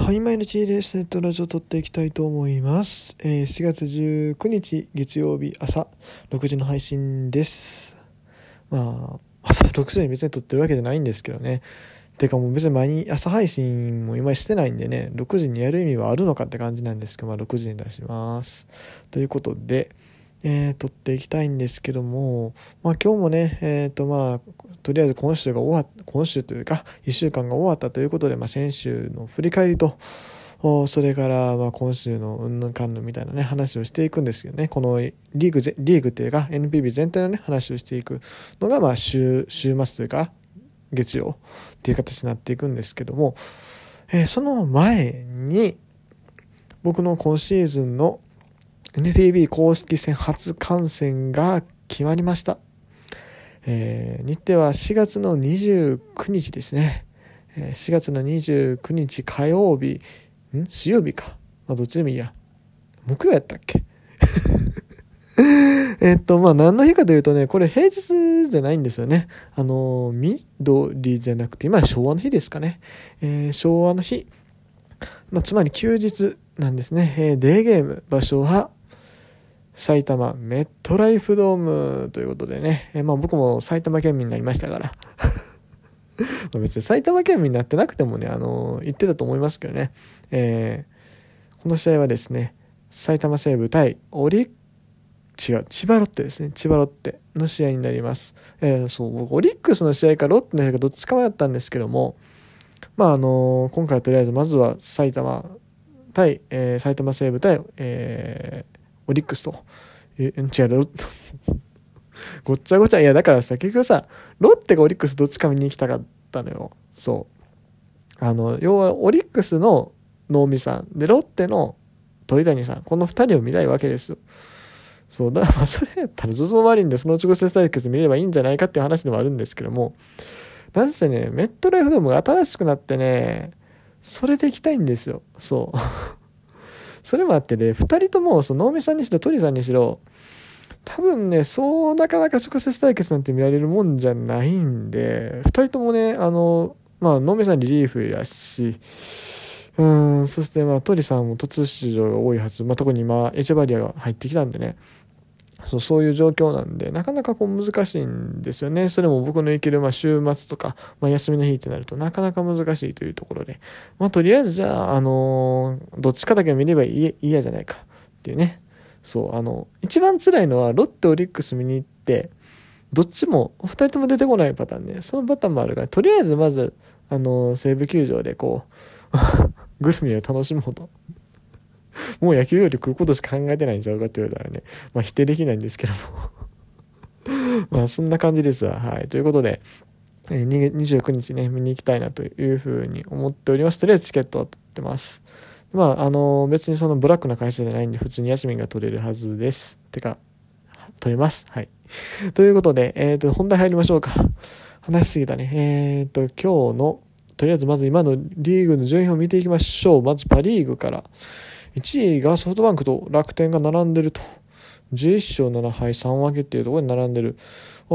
はい、毎日です。ネットラジオ撮っていきたいと思います。えー、4月19日月曜日朝6時の配信です。まあ、朝6時に別に撮ってるわけじゃないんですけどね。てかもう別に毎朝配信も今してないんでね、6時にやる意味はあるのかって感じなんですけど、まあ6時に出します。ということで、えー、撮っていきたいんですけども、まあ今日もね、えっ、ー、とまあ、とりあえず今週が終わっ今週というか、1週間が終わったということで、まあ先週の振り返りと、それからまあ今週のうんぬんかんぬんみたいなね、話をしていくんですけどね、このリーグ、リーグっていうか NPB 全体のね、話をしていくのがまあ週、週末というか、月曜っていう形になっていくんですけども、えー、その前に、僕の今シーズンの NPB 公式戦初観戦が決まりました。えー、日程は4月の29日ですね。え、4月の29日火曜日、ん？水曜日か。まあ、どっちでもいいや。木曜やったっけ？えっと、まあ、何の日かというとね、これ平日じゃないんですよね。あの、緑じゃなくて、今は昭和の日ですかね。えー、昭和の日。まあ、つまり休日なんですね。え、デーゲーム、場所は、埼玉メットライフドームということでね、え、まあ僕も埼玉県民になりましたから 別に埼玉県民になってなくてもね、あのー、言ってたと思いますけどね、えー、この試合はですね、埼玉西部対オリ違う、千葉ロッテですね。千葉ロッテの試合になります。えー、そう、僕、オリックスの試合かロッテの試合かどっちか迷ったんですけども、まあ、あの、今回はとりあえず、まずは埼玉対、え、埼玉西部対、えー、オリックスと。え、違う、ごっちゃごちゃ。いや、だからさ、結局さ、ロッテがオリックスどっちか見に行きたかったのよ。そう。あの、要は、オリックスの能見さん、で、ロッテの鳥谷さん、この2人を見たいわけですよ。そう、だからまあ、それやったら、ゾゾマリンでその直接対決見ればいいんじゃないかっていう話でもあるんですけども、なんせね、メットライフドームが新しくなってね、それで行きたいんですよ。そう。それもあってね、2人とも、その能見さんにしろ、鳥さんにしろ、多分ね、そうなかなか直接対決なんて見られるもんじゃないんで、2人ともね、あの、まあ、能見さんリリーフやし、うん、そしてまあ、鳥さんも突出場が多いはず、まあ、特に今、エチェバリアが入ってきたんでね、そうそういう状況なんで、なかなかこう難しいんですよね。それも僕の行ける、まあ、週末とか、まあ、休みの日ってなるとなかなか難しいというところで、まあ、とりあえずじゃあ、あのー、どっちかだけ見ればいい嫌じゃないかっていうね。そう、あの、一番辛いのは、ロッテ、オリックス見に行って、どっちも、お二人とも出てこないパターンね。そのパターンもあるから、とりあえずまず、あのー、西武球場でこう、グルメを楽しもうと。もう野球より食うことしか考えてないんちゃうかって言われたらね、まあ否定できないんですけども まあそんな感じですわ。はい。ということで、え、29日ね、見に行きたいなというふうに思っております。とりあえずチケットは取ってます。まあ、あのー、別にそのブラックな会社じゃないんで、普通に休みが取れるはずです。てか、取れます。はい。ということで、えっ、ー、と、本題入りましょうか。話しすぎたね。えっ、ー、と、今日の、とりあえずまず今のリーグの順位を見ていきましょう。まずパリーグから。1位がソフトバンクと楽天が並んでると。11勝7敗3分けっていうところに並んでる。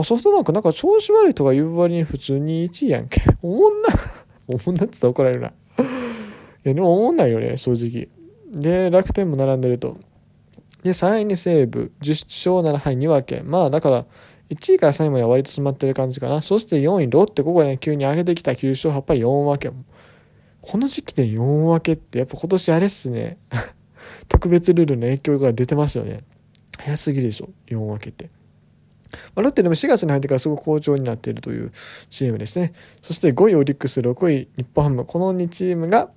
ソフトバンクなんか調子悪いとか言う割に普通に1位やんけ。おもんな。おもんなって言ったら怒られるな。いや、でもおもんないよね、正直。で、楽天も並んでると。で、3位に西武、10勝7敗2分け。まあ、だから、1位から3位までは割と詰まってる感じかな。そして4位、ロッテ、ここね、急に上げてきた9勝8敗4分け。この時期で4分けってやっぱ今年あれっすね。特別ルールの影響が出てますよね。早すぎでしょ、4分けって。ま、ロッテでも4月に入ってからすごく好調になっているというチームですね。そして5位オリックス、6位日本ハム。この2チームが、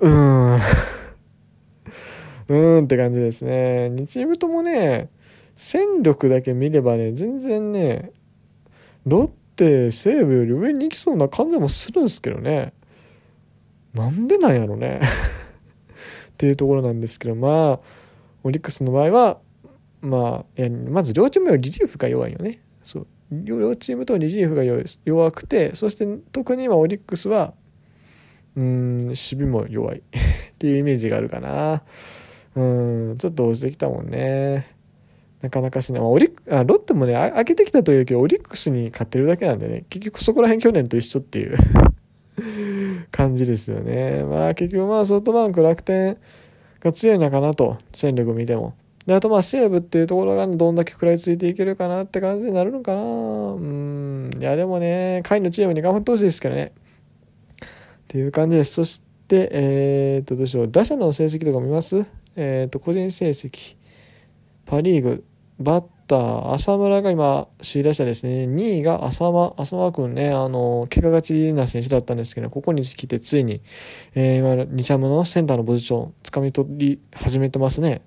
うーん。うーんって感じですね。2チームともね、戦力だけ見ればね、全然ね、ロッテ、西武より上に行きそうな感じもするんですけどね。なんでなんやろね。っていうところなんですけどまあオリックスの場合はまあいやまず両チームよりリリーフが弱いよね。そう。両チームとリリーフが弱くてそして特に今オリックスはうん守備も弱い。っていうイメージがあるかな。うんちょっと落ちてきたもんね。なかなかしない、まあ、オリあロッテもね上げてきたというけどオリックスに勝ってるだけなんでね。結局そこら辺去年と一緒っていう。感じですよね。まあ結局まあソフトバンク楽天が強いのかなと、戦力見ても。で、あとまあ西武っていうところがどんだけ食らいついていけるかなって感じになるのかな。うん。いやでもね、下位のチームに頑張ってほしいですからね。っていう感じです。そして、えー、っと、どうしよう。打者の成績とか見ます？えー、っと、個人成績。パ・リーグ、バッター、浅村が今、首位打者ですね。2位が浅間、浅間くんね、あの、怪我がちな選手だったんですけど、ここに来てついに、えー、今、日ハムのセンターのポジション、掴み取り始めてますね。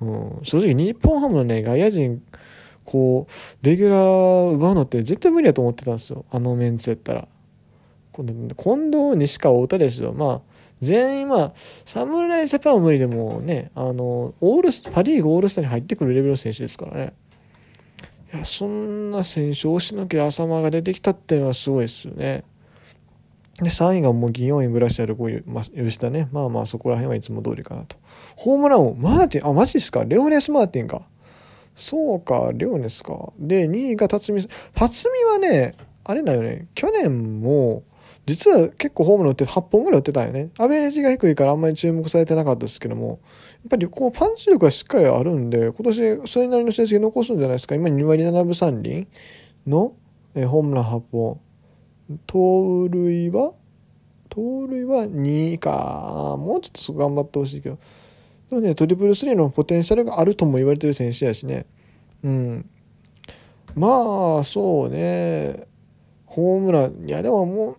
うん、正直、日本ハムのね、外野陣、こう、レギュラー奪うのって絶対無理だと思ってたんですよ。あのメンツやったら。近藤、西川、太田ですよ。まあ、全員まあ、侍ジャパンは無理でもね、あの、オールス、パリーグオールスターに入ってくるレベルの選手ですからね。いや、そんな選手を押しのけ浅間が出てきたっていうのはすごいですよね。で、3位がもう銀4位グラシアル5位、まあ、吉田ね。まあまあそこら辺はいつも通りかなと。ホームランを、マーティン、あ、マジですか？レオネス・マーティンか。そうか、レオネスか。で、2位が辰巳、辰巳はね、あれだよね、去年も、実は結構ホームラン打って8本ぐらい打ってたんよね。アベレージが低いからあんまり注目されてなかったですけども、やっぱりこうパンチ力がしっかりあるんで、今年それなりの成績残すんじゃないですか。今2割7分3厘の、えホームラン8本。盗塁は盗塁は2か。もうちょっと頑張ってほしいけど。でもね、トリプルスリーのポテンシャルがあるとも言われてる選手やしね。うん。まあ、そうね。ホームラン、いやでもも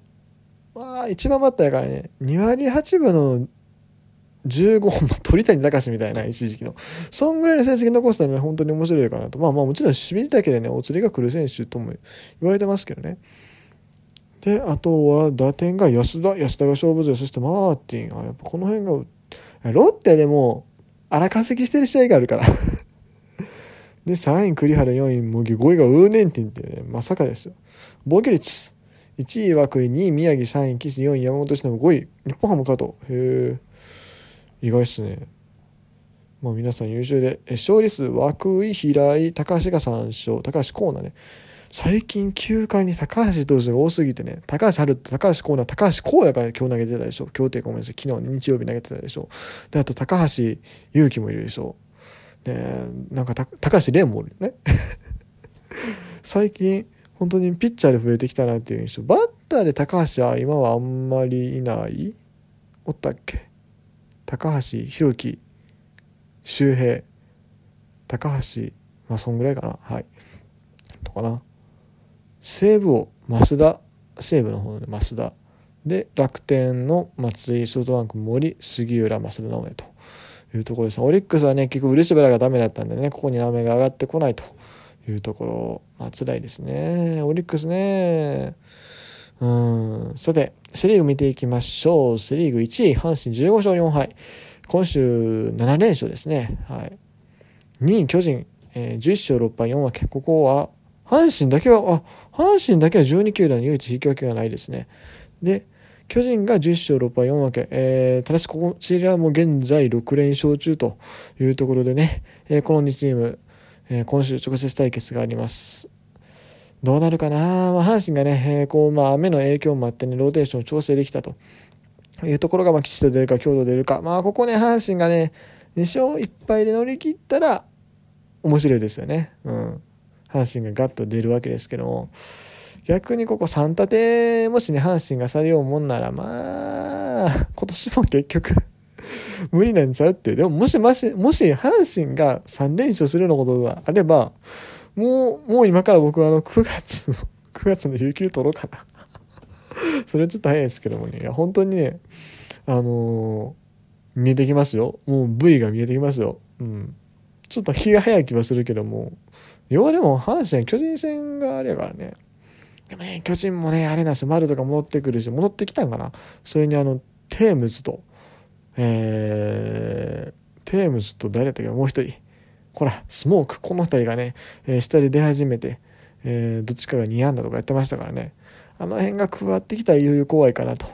う、まあ、一番バッターやからね、2割8分の15本も鳥谷隆みたいな、一時期の。そんぐらいの成績残したらね、本当に面白いかなと。まあまあもちろん守備だけでね、お釣りが来る選手とも言われてますけどね。で、あとは打点が安田、安田が勝負強い、そしてマーティン、あ、やっぱこの辺が、ロッテでも荒稼ぎしてる試合があるから で、3位栗原、4位茂木、5位がウーネンティンって、ね、まさかですよ。防御率。1位涌井、2位宮城、3位岸、4位山本忍、5位日本ハム加藤。へえ。意外っすね。まあ皆さん優秀で、え勝利数、涌井、平井、高橋が3勝、高橋光成ね。最近球界に高橋投手が多すぎてね、高橋春と高橋光成、高橋光也が今日投げてたでしょ。今日ってごめんなさい。昨日日曜日投げてたでしょ。で、あと高橋祐希もいるでしょ。ねなんか高橋蓮もおるよね。最近、本当にピッチャーで増えてきたなっていう印象。バッターで高橋は今はあんまりいない？おったっけ？高橋宏樹周平高橋まあそんぐらいかな。はい。とかな。西武を増田西武の方で増田。で楽天の松井ソフトバンク森杉浦増田直江というところですオリックスはね結局漆原がダメだったんでねここに名前が上がってこないというところ、まあ辛いですね。オリックスね。うん。さて、セリーグ見ていきましょう。セリーグ1位、阪神15勝4敗。今週7連勝ですね。はい。2位、巨人、えー、11勝6敗4分け。ここは、阪神だけは、あ、阪神だけは12球団に唯一引き分けがないですね。で、巨人が11勝6敗4分け。えー、ただしこちらも現在6連勝中というところでね、えー、この2チーム、えー、今週直接対決があります。どうなるかな、まあ、阪神がね、えー、こう、まあ、雨の影響もあってね、ローテーションを調整できたというところが、まあ、吉と出るか、強度出るか。まあ、ここね、阪神がね、2勝1敗で乗り切ったら、面白いですよね。うん。阪神がガッと出るわけですけども、逆にここ3立て、もしね、阪神がされようもんなら、まあ、今年も結局 無理なんちゃうって。でももしもし、もし阪神が3連勝するようなことがあれば、もう、もう今から僕はあの9月の、9月の有給取ろうかな それちょっと早いですけどもね。いや、本当にね、あのー、見えてきますよ。もう V が見えてきますよ。うん。ちょっと気が早い気はするけども、要はでも阪神巨人戦があれやからね。でもね、巨人もね、あれなんですよ。丸とか戻ってくるし、戻ってきたんかな。それにあの、テームズと、えー、テームズと誰だったっけ？もう一人。ほら、スモーク。この二人がね、えー、下で出始めて、えー、どっちかが2安打とかやってましたからね。あの辺が加わってきたらいよいよ怖いかなと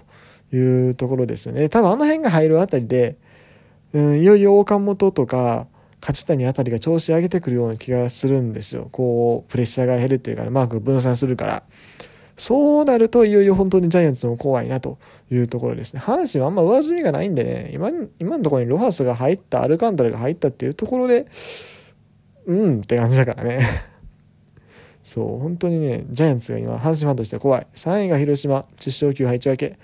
いうところですよね。多分あの辺が入るあたりで、うん、いよいよ岡本とか、勝谷あたりが調子上げてくるような気がするんですよ。こう、プレッシャーが減るっていうか、ね、マーク分散するから。そうなるといよいよ本当にジャイアンツも怖いなというところですね。阪神はあんま上積みがないんでね、今今のところにロハスが入った、アルカンタラが入ったっていうところで、うんって感じだからね。そう、本当にね、ジャイアンツが今、阪神ファンとして怖い。3位が広島、10勝9敗1分け。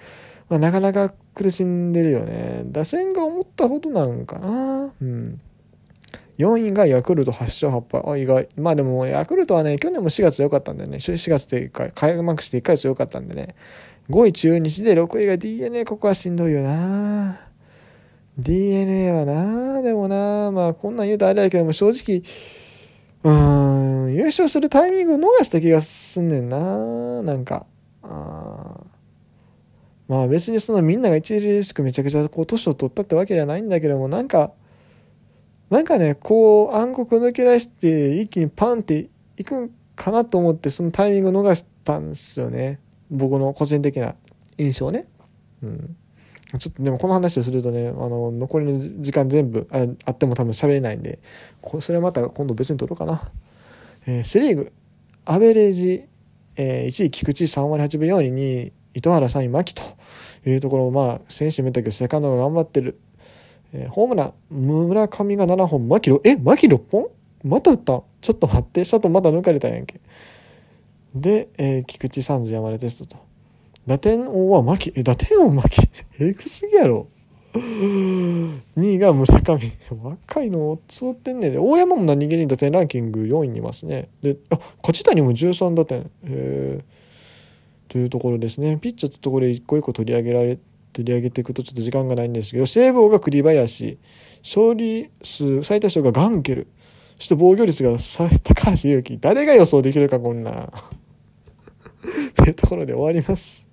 まあ、なかなか苦しんでるよね。打線が思ったほどなんかな。うん。4位がヤクルト8勝8敗。あ、意外。まあでも、ヤクルトはね、去年も4月良かったんでね、4月で1回、開幕して1回強かったんでね、5位中日で6位が DNA、ここはしんどいよな。DNA はな、でもな、まあこんなん言うとあれやけども、正直、うん、優勝するタイミングを逃した気がすんねんな、なんか。まあ別にそのみんなが一流しくめちゃくちゃこう年を取ったってわけじゃないんだけども、なんか、なんかね、こう暗黒抜け出して一気にパンっていくんかなと思ってそのタイミング逃したんですよね。僕の個人的な印象ね。うん。ちょっとでもこの話をするとね、あの、残りの時間全部ああっても多分喋れないんで、それはまた今度別に撮ろうかな。えー、セリーグ、アベレージ、えー、1位菊池3割8分4厘2位糸原3位牧というところまあ選手見たけどセカンドが頑張ってるえー、ホームラン、村上が7本、牧ロ、え、牧6本？また打った？ちょっと待って、シャトまた抜かれたやんけ。で、えー、菊池三時山根テストと。打点王は牧、え、打点王牧、えぐすぎやろ。2位が村上。若いのつおってんねんで。大山も何気に打点ランキング4位にいますね。で、あ、勝谷も13打点。え、というところですね。ピッチャーとところで一個一個取り上げられ取り上げていくとちょっと時間がないんですけど、セーブ王が栗林、勝利数最多勝がガンケル、そして防御率が高橋優輝。誰が予想できるか、こんな。というところで終わります。